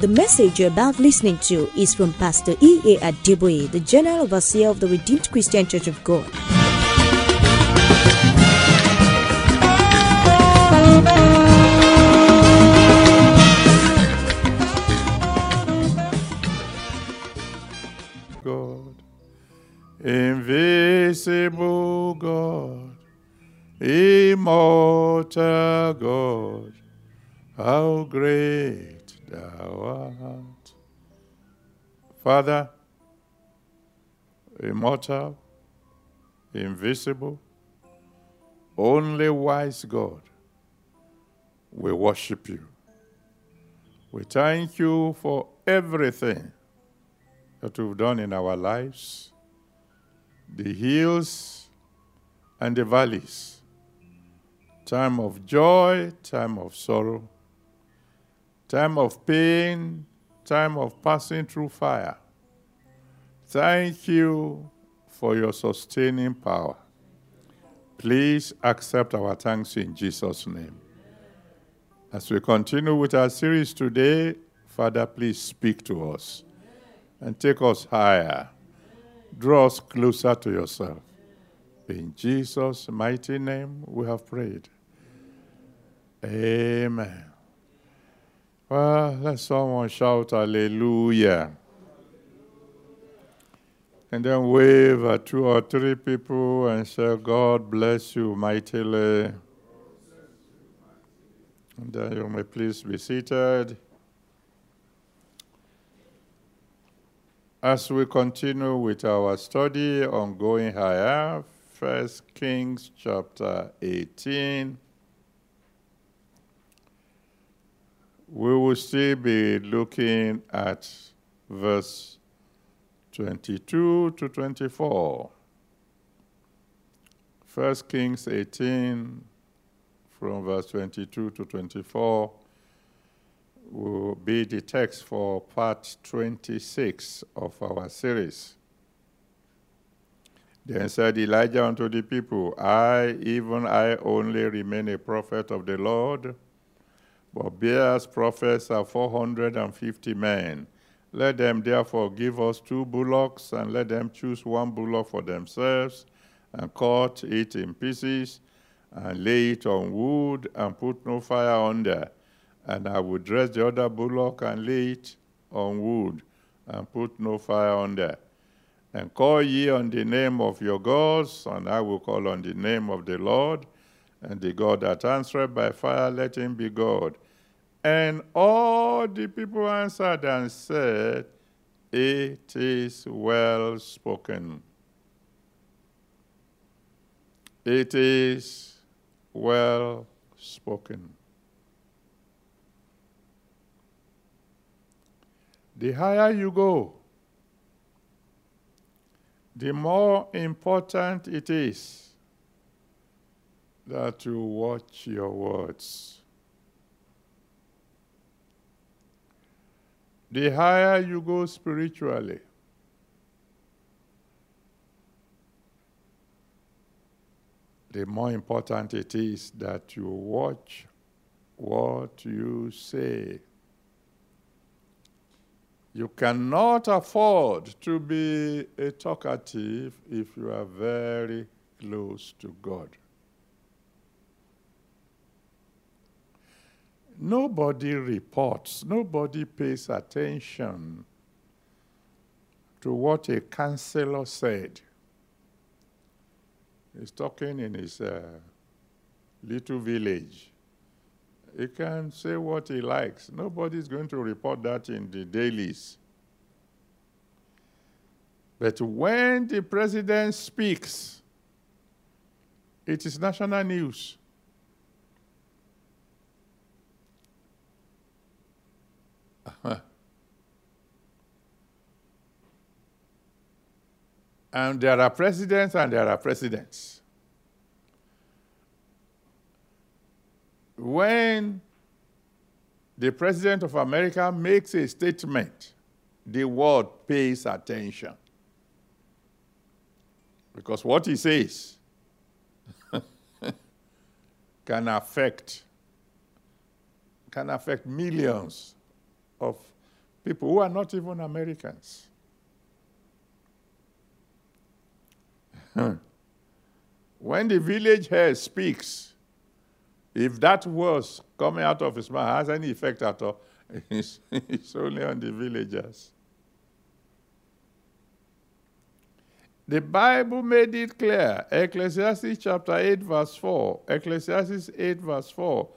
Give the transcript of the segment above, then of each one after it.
The message you're about listening to is from Pastor E.A. Adeboye, the General Overseer of the Redeemed Christian Church of God. God, invisible God, immortal God, how great thou art. Father, immortal, invisible, only wise God, we worship you. We thank you for everything that you've done in our lives, the hills and the valleys, time of joy, time of sorrow, time of pain, time of passing through fire. Thank you for your sustaining power. Please accept our thanks in Jesus' name. As we continue with our series today, Father, please speak to us and take us higher. Draw us closer to yourself. In Jesus' mighty name, we have prayed. Amen. Well, let someone shout hallelujah. And then wave at two or three people and say, God bless you mightily. And then you may please be seated. As we continue with our study on going higher, First Kings chapter 18, we will still be looking at verse 22 to 24. First Kings 18, from verse 22 to 24 will be the text for part 26 of our series. Then said Elijah unto the people, I, even I only remain a prophet of the Lord, but Baal's prophets are 450 men. Let them therefore give us two bullocks, and let them choose one bullock for themselves, and cut it in pieces, and lay it on wood, and put no fire under and I will dress the other bullock and lay it on wood, and put no fire there. And call ye on the name of your gods, and I will call on the name of the Lord, and the God that answereth by fire, let him be God. And all the people answered and said, It is well spoken. It is well spoken. The higher you go, the more important it is that you watch your words. The higher you go spiritually, the more important it is that you watch what you say. You cannot afford to be a talkative if you are very close to God. Nobody reports, nobody pays attention to what a counselor said. He's talking in his uh, little village. He can say what he likes. Nobody's going to report that in the dailies. But when the president speaks, it is national news. And there are presidents and there are presidents. When the president of America makes a statement, the world pays attention. Because what he says can affect can affect millions of people who are not even Americans. When the village head speaks, if that was coming out of his mouth has any effect at all, it's, it's only on the villagers. The Bible made it clear. Ecclesiastes chapter 8, verse 4. Ecclesiastes 8, verse 4.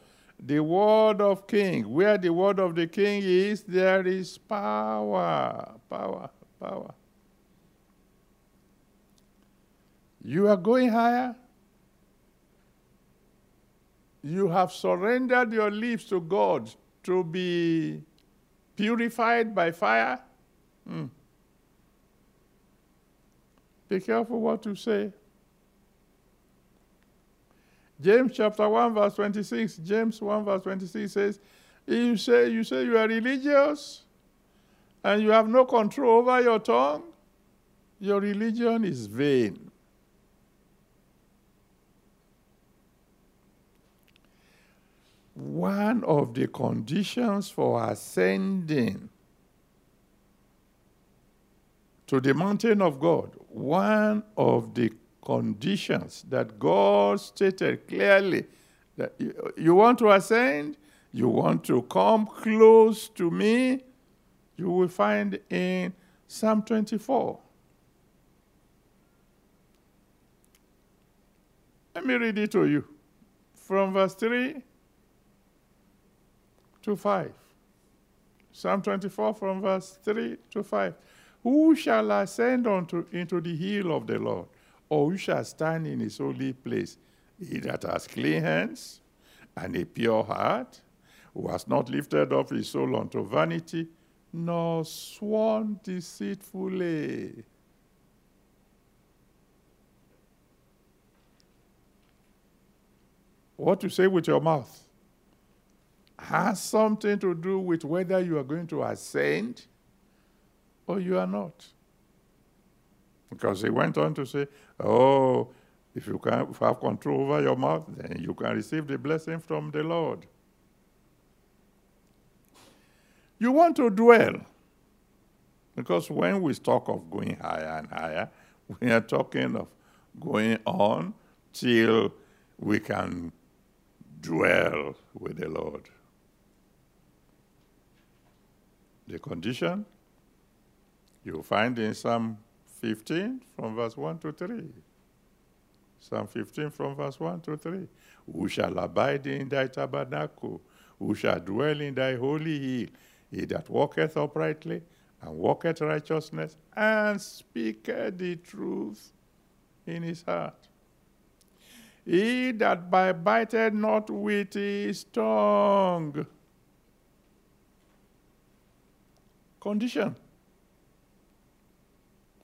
The word of king. Where the word of the king is, there is power. Power. Power. You are going higher. You have surrendered your lips to God to be purified by fire. Hmm. Be careful what you say. James chapter 1, verse 26. James 1, verse 26 says, You say you say you are religious and you have no control over your tongue, your religion is vain. One of the conditions for ascending to the mountain of God, one of the conditions that God stated clearly that you, want to ascend, you want to come close to me, you will find in Psalm 24. Let me read it to you from verse 3 to 5. Psalm 24 from verse 3 to 5. Who shall ascend unto, into the hill of the Lord? Or who shall stand in his holy place? He that has clean hands and a pure heart, who has not lifted up his soul unto vanity, nor sworn deceitfully. What you say with your mouth has something to do with whether you are going to ascend or you are not. Because he went on to say, Oh, if you can have control over your mouth, then you can receive the blessing from the Lord. You want to dwell. Because when we talk of going higher and higher, we are talking of going on till we can dwell with the Lord. The condition you find in Psalm 15 from verse 1 to 3. Psalm 15 from verse 1 to 3. Who shall abide in thy tabernacle? Who shall dwell in thy holy hill? He that walketh uprightly and walketh righteousness and speaketh the truth in his heart. He that by biteth not with his tongue. Condition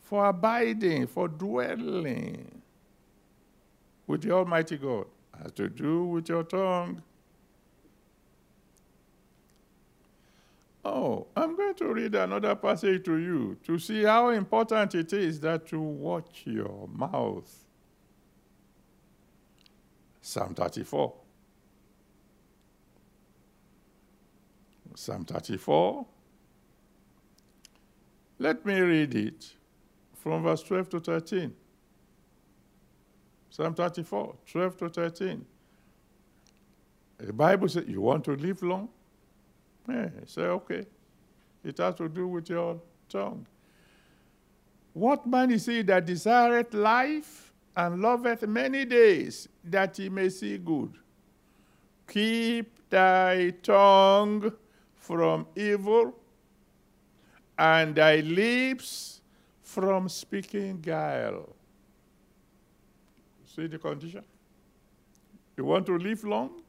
for abiding, for dwelling with the Almighty God has to do with your tongue. Oh, I'm going to read another passage to you to see how important it is that you watch your mouth. Psalm 34. Psalm 34. Let me read it from verse 12 to 13. Psalm 34, 12 to 13. The Bible says, You want to live long? Yeah, say, okay. It has to do with your tongue. What man is he that desireth life and loveth many days, that he may see good? Keep thy tongue from evil, and thy lips from speaking guile. See the condition? You want to live long?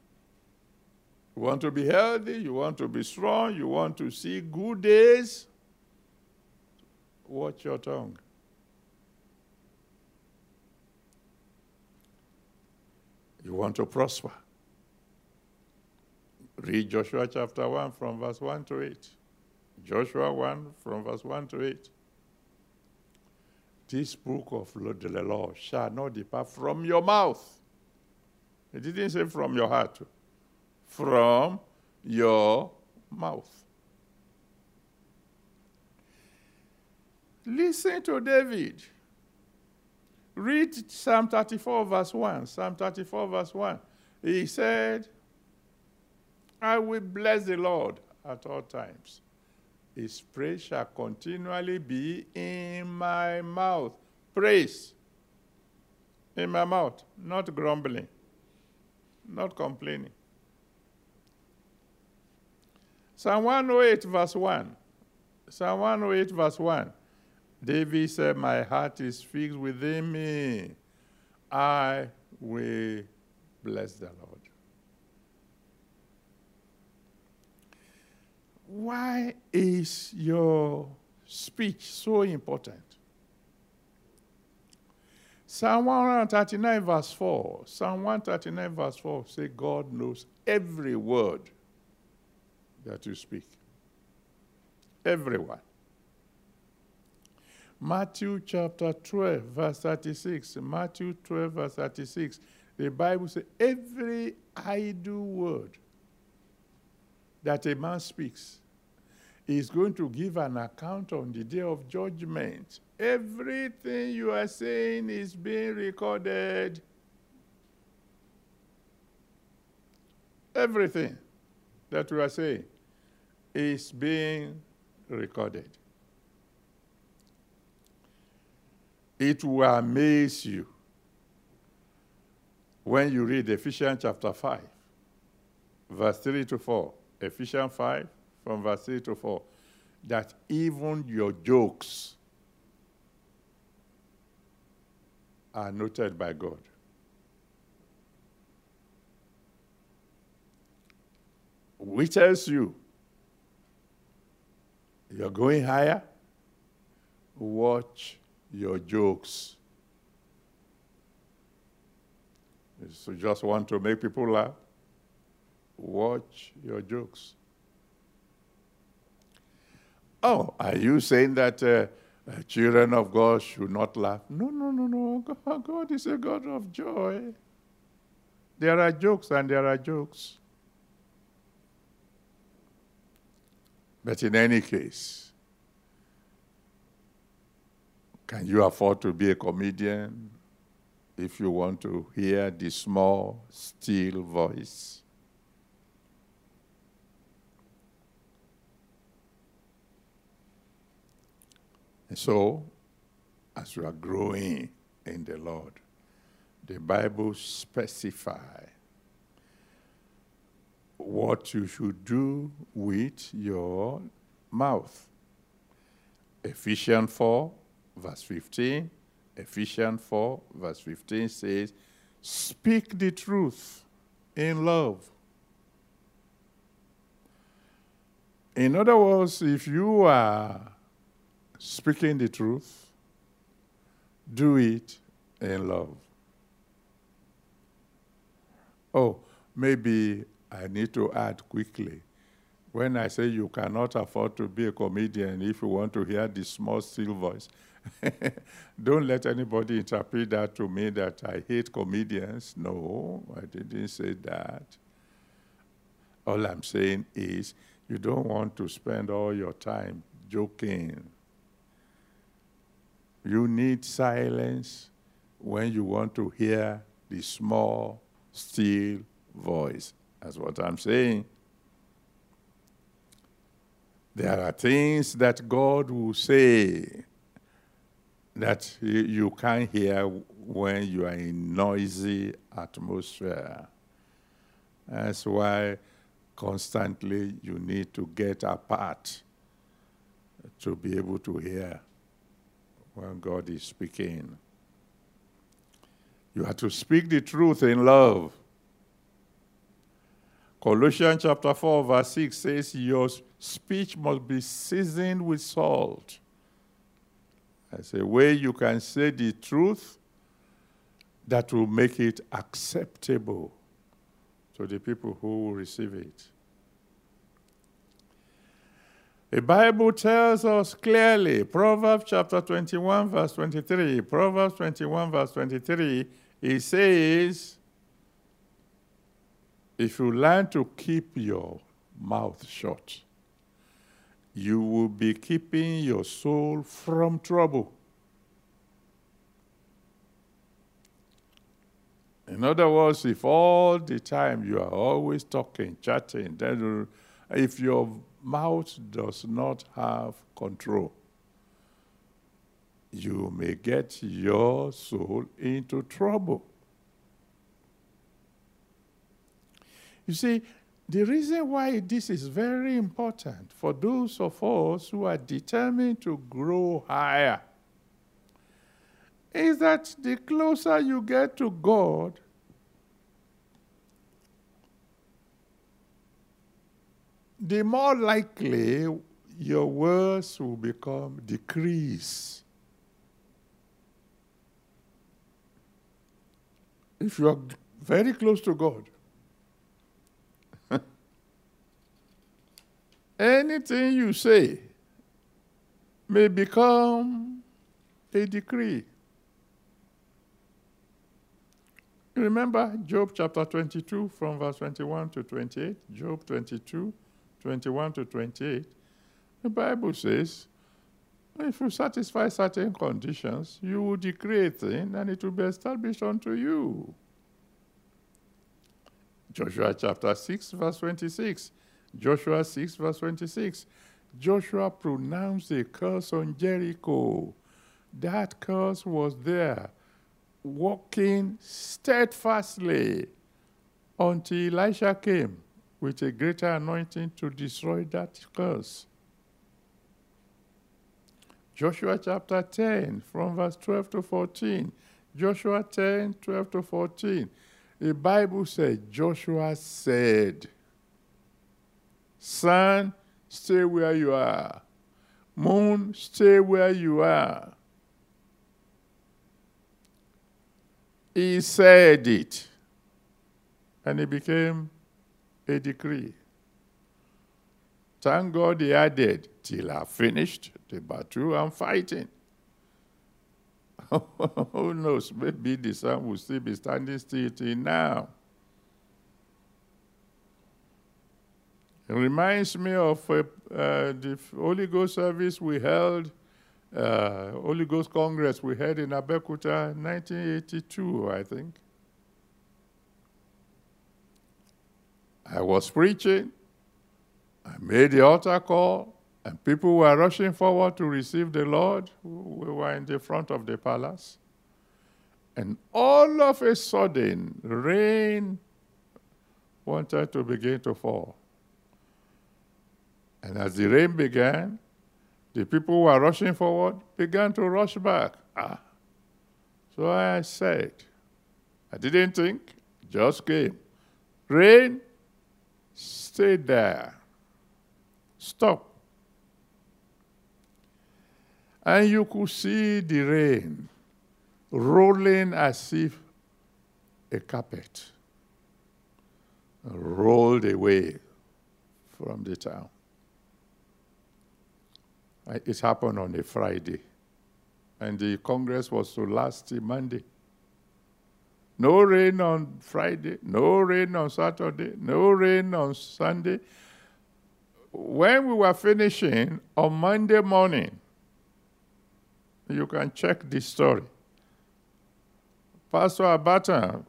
You want to be healthy? You want to be strong? You want to see good days? Watch your tongue. You want to prosper? Read Joshua chapter 1 from verse 1 to 8. Joshua 1 from verse 1 to 8 this book of the law shall not depart from your mouth. It didn't say from your heart, from your mouth. Listen to David. Read Psalm 34, verse 1. Psalm 34, verse 1. He said, I will bless the Lord at all times. His praise shall continually be in my mouth. Praise in my mouth, not grumbling, not complaining. Psalm 108, verse 1. Psalm 108, verse 1. David said, My heart is fixed within me. I will bless the Lord. Why is your speech so important? Psalm 139, verse 4. Psalm 139, verse 4 say, God knows every word that you speak. Everyone. Matthew chapter 12, verse 36. Matthew 12, verse 36. The Bible says, every idle word that a man speaks is going to give an account on the day of judgment. Everything you are saying is being recorded. Everything that you are saying is being recorded. It will amaze you when you read Ephesians chapter 5, verse 3 to 4. Ephesians 5, from verse 3 to 4, that even your jokes are noted by God. Which tells you you're going higher, watch your jokes. So just want to make people laugh, watch your jokes. Oh, are you saying that uh, uh, children of God should not laugh? No, no, no, no. God, God is a God of joy. There are jokes and there are jokes. But in any case, can you afford to be a comedian if you want to hear the small, still voice? And so, as you are growing in the Lord, the Bible specify what you should do with your mouth. Ephesians 4, verse 15. Ephesians 4, verse 15 says, Speak the truth in love. In other words, if you are speaking the truth, do it in love. Oh, maybe I need to add quickly. When I say you cannot afford to be a comedian if you want to hear the small, still voice, don't let anybody interpret that to me that I hate comedians. No, I didn't say that. All I'm saying is you don't want to spend all your time joking you need silence when you want to hear the small, still voice. That's what I'm saying. There are things that God will say that you can't hear when you are in noisy atmosphere. That's why constantly you need to get apart to be able to hear when God is speaking. You have to speak the truth in love. Colossians chapter 4, verse 6 says, Your speech must be seasoned with salt. That's a way you can say the truth that will make it acceptable to the people who will receive it. The Bible tells us clearly, Proverbs chapter 21, verse 23, Proverbs 21, verse 23, it says, if you learn to keep your mouth shut, you will be keeping your soul from trouble. In other words, if all the time you are always talking, chatting, then if your mouth does not have control, you may get your soul into trouble. You see, the reason why this is very important for those of us who are determined to grow higher is that the closer you get to God, the more likely your words will become decrees. If you are very close to God, anything you say may become a decree. Remember Job chapter 22 from verse 21 to 28? Job 22, 21 to 28. The Bible says, if you satisfy certain conditions, you will decree a thing and it will be established unto you. Joshua chapter 6, verse 26. Joshua 6, verse 26. Joshua pronounced a curse on Jericho. That curse was there walking steadfastly until Elisha came with a greater anointing to destroy that curse. Joshua chapter 10, from verse 12 to 14. Joshua 10, 12 to 14. The Bible says, Joshua said, Sun, stay where you are. Moon, stay where you are. He said it, and it became a decree. Thank God he added, till I finished the battle I'm fighting. Who knows? Maybe the sun will still be standing still till now. It reminds me of uh, uh, the Holy Ghost service we held, uh, Holy Ghost Congress we had in Abeokuta 1982, I think. I was preaching, I made the altar call, and people were rushing forward to receive the Lord. We were in the front of the palace. And all of a sudden, rain wanted to begin to fall. And as the rain began, the people who were rushing forward began to rush back. Ah. So I said, I didn't think, just came. Rain, stay there. Stop. And you could see the rain rolling as if a carpet rolled away from the town. It happened on a Friday, and the Congress was to last till Monday. No rain on Friday, no rain on Saturday, no rain on Sunday. When we were finishing on Monday morning, you can check this story. Pastor Abata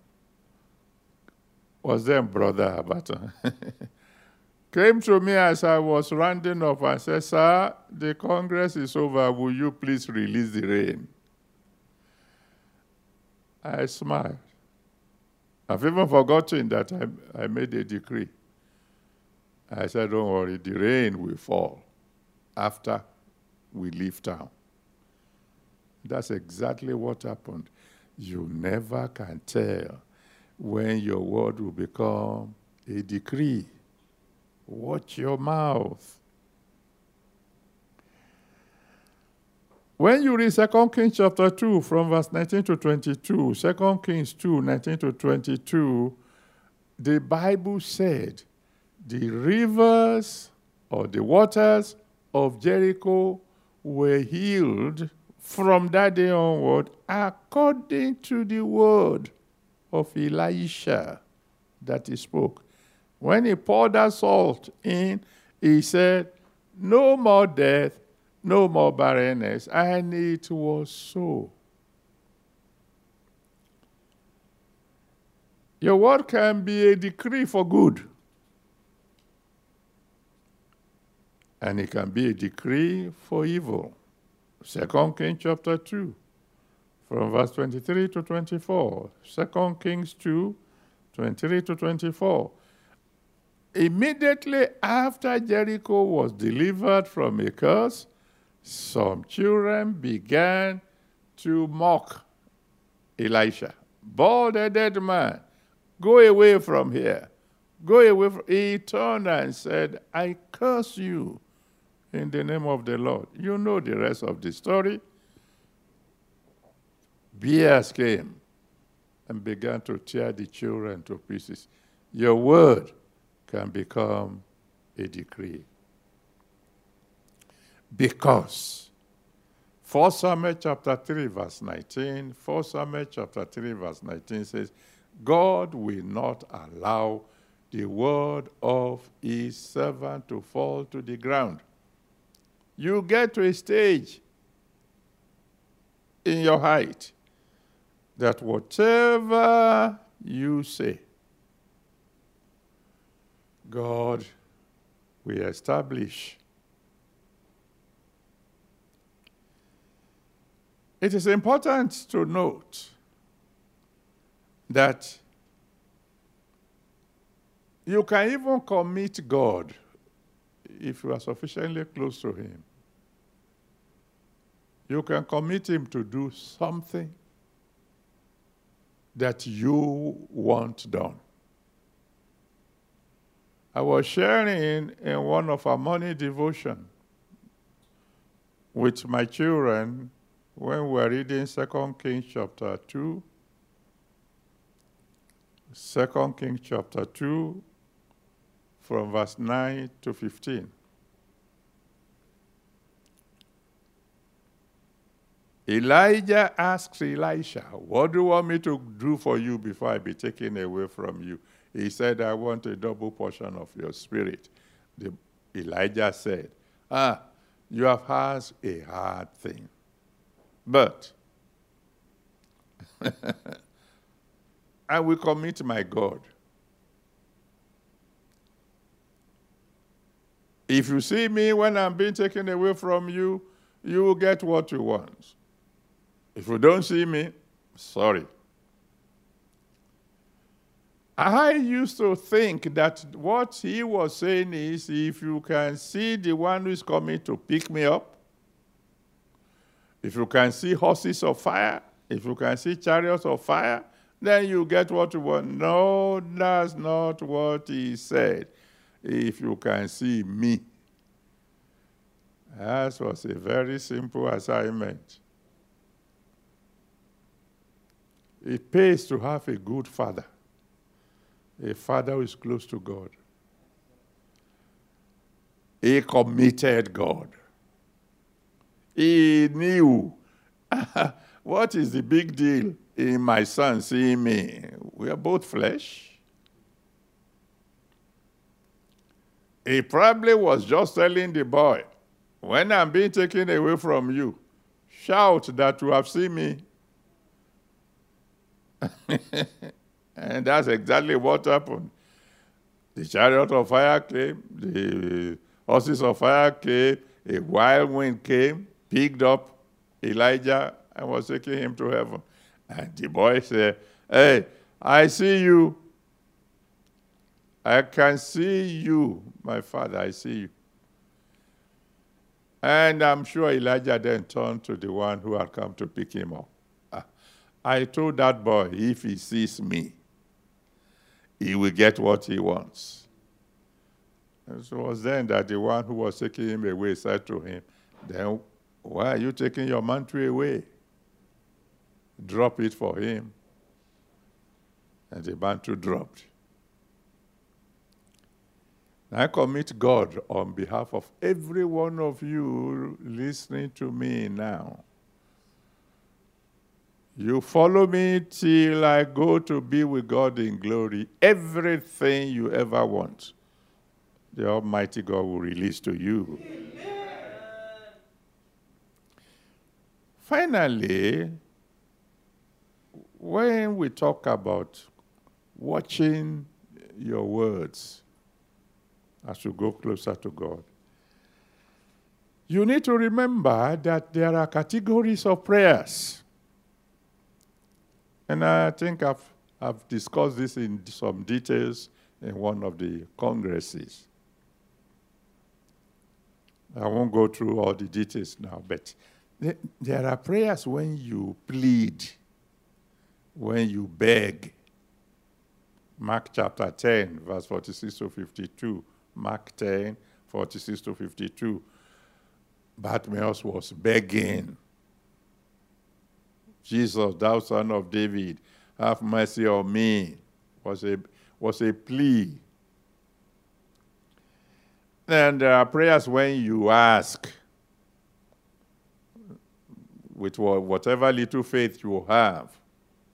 was then Brother Abata. came to me as I was rounding up and said, Sir, the Congress is over. Will you please release the rain? I smiled. I've even forgotten that I, I made a decree. I said, Don't worry, the rain will fall after we leave town. That's exactly what happened. You never can tell when your word will become a decree. Watch your mouth. When you read 2 Kings chapter 2 from verse 19 to 22, 2 Kings 2, 19 to 22, the Bible said the rivers or the waters of Jericho were healed from that day onward according to the word of Elisha that he spoke. When he poured that salt in, he said, no more death, no more barrenness. And it was so. Your word can be a decree for good. And it can be a decree for evil. Second Kings chapter 2, from verse 23 to 24. Second Kings 2, 23 to 24. Immediately after Jericho was delivered from a curse, some children began to mock Elisha. Bald headed man, go away from here. Go away. From... He turned and said, I curse you in the name of the Lord. You know the rest of the story. Bears came and began to tear the children to pieces. Your word can become a decree. Because 1 Samuel chapter 3, verse 19, 1 Samuel chapter 3, verse 19 says, God will not allow the word of his servant to fall to the ground. You get to a stage in your height that whatever you say, God will establish. It is important to note that you can even commit God if you are sufficiently close to Him. You can commit Him to do something that you want done. I was sharing in one of our morning devotion with my children when we are reading 2 Kings chapter 2. 2 Kings chapter 2 from verse 9 to 15. Elijah asks Elisha, What do you want me to do for you before I be taken away from you? He said, I want a double portion of your spirit. The, Elijah said, Ah, you have asked a hard thing. But I will commit my God. If you see me when I'm being taken away from you, you will get what you want. If you don't see me, sorry. I used to think that what he was saying is if you can see the one who is coming to pick me up, if you can see horses of fire, if you can see chariots of fire, then you get what you want. No, that's not what he said. If you can see me. That was a very simple assignment. It pays to have a good father, a father who is close to God, a committed God. He knew what is the big deal in my son seeing me? We are both flesh. He probably was just telling the boy, when I'm being taken away from you, shout that you have seen me and that's exactly what happened. The chariot of fire came, the horses of fire came, a wild wind came, picked up Elijah, and was taking him to heaven. And the boy said, Hey, I see you. I can see you, my father, I see you. And I'm sure Elijah then turned to the one who had come to pick him up. Ah, I told that boy, if he sees me, he will get what he wants. And so it was then that the one who was taking him away said to him, Then why are you taking your mantle away? Drop it for him. And the mantle dropped. I commit God on behalf of every one of you listening to me now you follow me till I go to be with God in glory. Everything you ever want, the Almighty God will release to you. Finally, when we talk about watching your words as you go closer to God, you need to remember that there are categories of prayers. And I think I've, I've discussed this in some details in one of the congresses. I won't go through all the details now, but there are prayers when you plead, when you beg. Mark chapter 10, verse 46 to 52. Mark 10, 46 to 52. Bartimaeus was begging. Jesus, thou son of David, have mercy on me, was a, was a plea. And there are prayers when you ask with whatever little faith you have.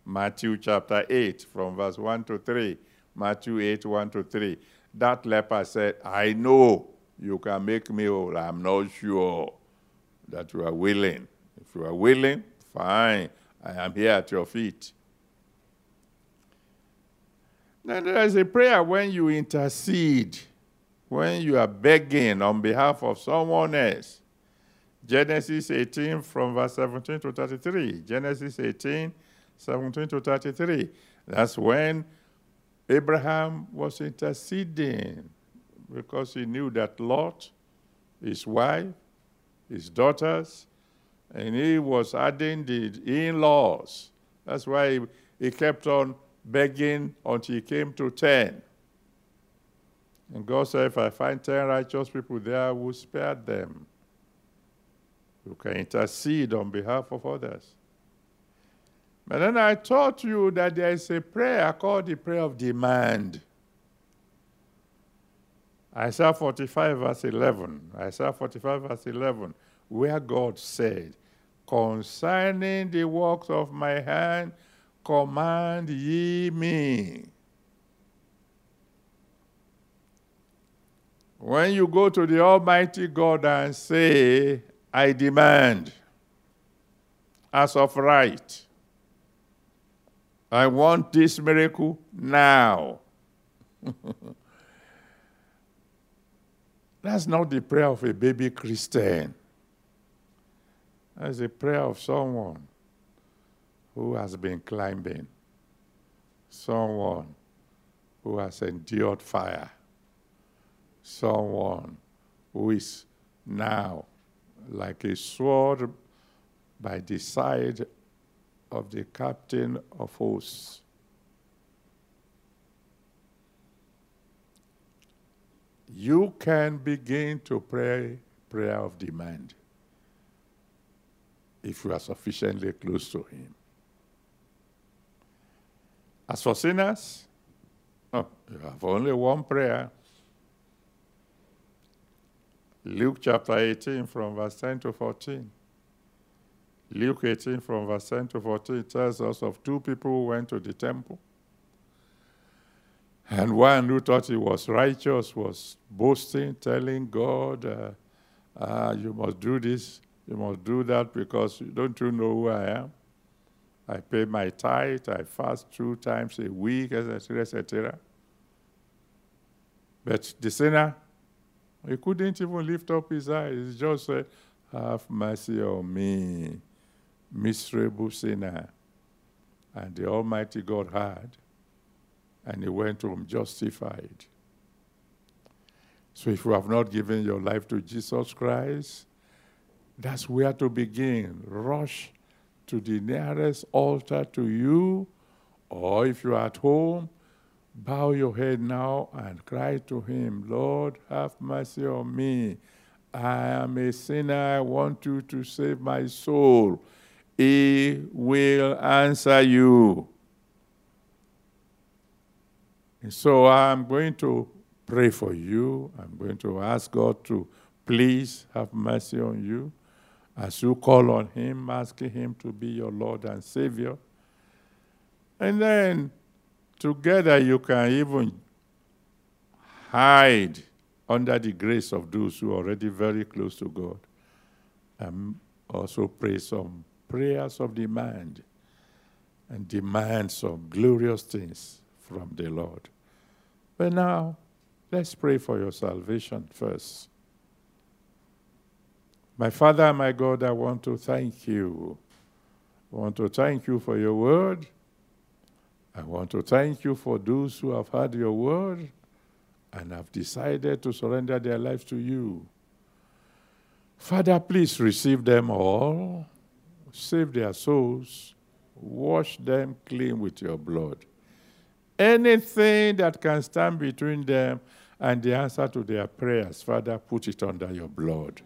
Matthew chapter 8, from verse 1 to 3. Matthew 8, 1 to 3. That leper said, I know you can make me whole. I'm not sure that you are willing. If you are willing, fine. I am here at your feet. Then there is a prayer when you intercede, when you are begging on behalf of someone else. Genesis 18 from verse 17 to 33. Genesis 18, 17 to 33. That's when Abraham was interceding because he knew that Lot, his wife, his daughters, and he was adding the in laws. That's why he, he kept on begging until he came to 10. And God said, If I find 10 righteous people there, I will spare them. You can intercede on behalf of others. But then I taught you that there is a prayer called the prayer of demand. Isaiah 45, verse 11. Isaiah 45, verse 11, where God said, Concerning the works of my hand, command ye me. When you go to the Almighty God and say, I demand, as of right, I want this miracle now. That's not the prayer of a baby Christian. That's a prayer of someone who has been climbing, someone who has endured fire, someone who is now like a sword by the side of the captain of hosts. You can begin to pray prayer of demand if you are sufficiently close to him. As for sinners, oh, you have only one prayer. Luke chapter 18 from verse 10 to 14. Luke 18 from verse 10 to 14 tells us of two people who went to the temple. And one who thought he was righteous was boasting, telling God, uh, uh, You must do this, you must do that because don't you know who I am? I pay my tithe, I fast two times a week, etc., etc. But the sinner, he couldn't even lift up his eyes. He just said, Have mercy on me miserable sinner. And the Almighty God heard, and he went home justified. So if you have not given your life to Jesus Christ, that's where to begin. Rush to the nearest altar to you, or if you're at home, bow your head now and cry to him, Lord, have mercy on me. I am a sinner. I want you to save my soul. He will answer you. And so I'm going to pray for you. I'm going to ask God to please have mercy on you as you call on Him, asking Him to be your Lord and Savior. And then together you can even hide under the grace of those who are already very close to God. And also pray some prayers of demand and demand some glorious things from the Lord. But now, let's pray for your salvation first. My Father, my God, I want to thank you. I want to thank you for your word. I want to thank you for those who have heard your word and have decided to surrender their lives to you. Father, please receive them all, save their souls, wash them clean with your blood. Anything that can stand between them and the answer to their prayers, Father, put it under your blood.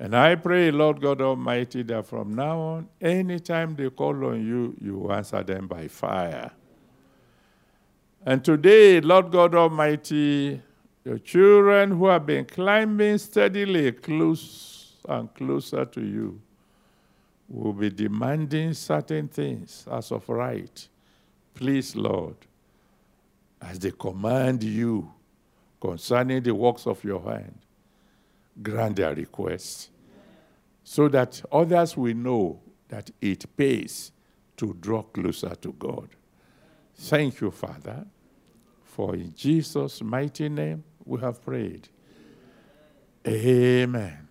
And I pray, Lord God Almighty, that from now on, anytime they call on you, you answer them by fire. And today, Lord God Almighty, your children who have been climbing steadily close and closer to you will be demanding certain things as of right. Please, Lord, as they command you concerning the works of your hand, grant their requests so that others will know that it pays to draw closer to God. Thank you, Father, for in Jesus' mighty name we have prayed. Amen.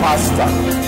Faster.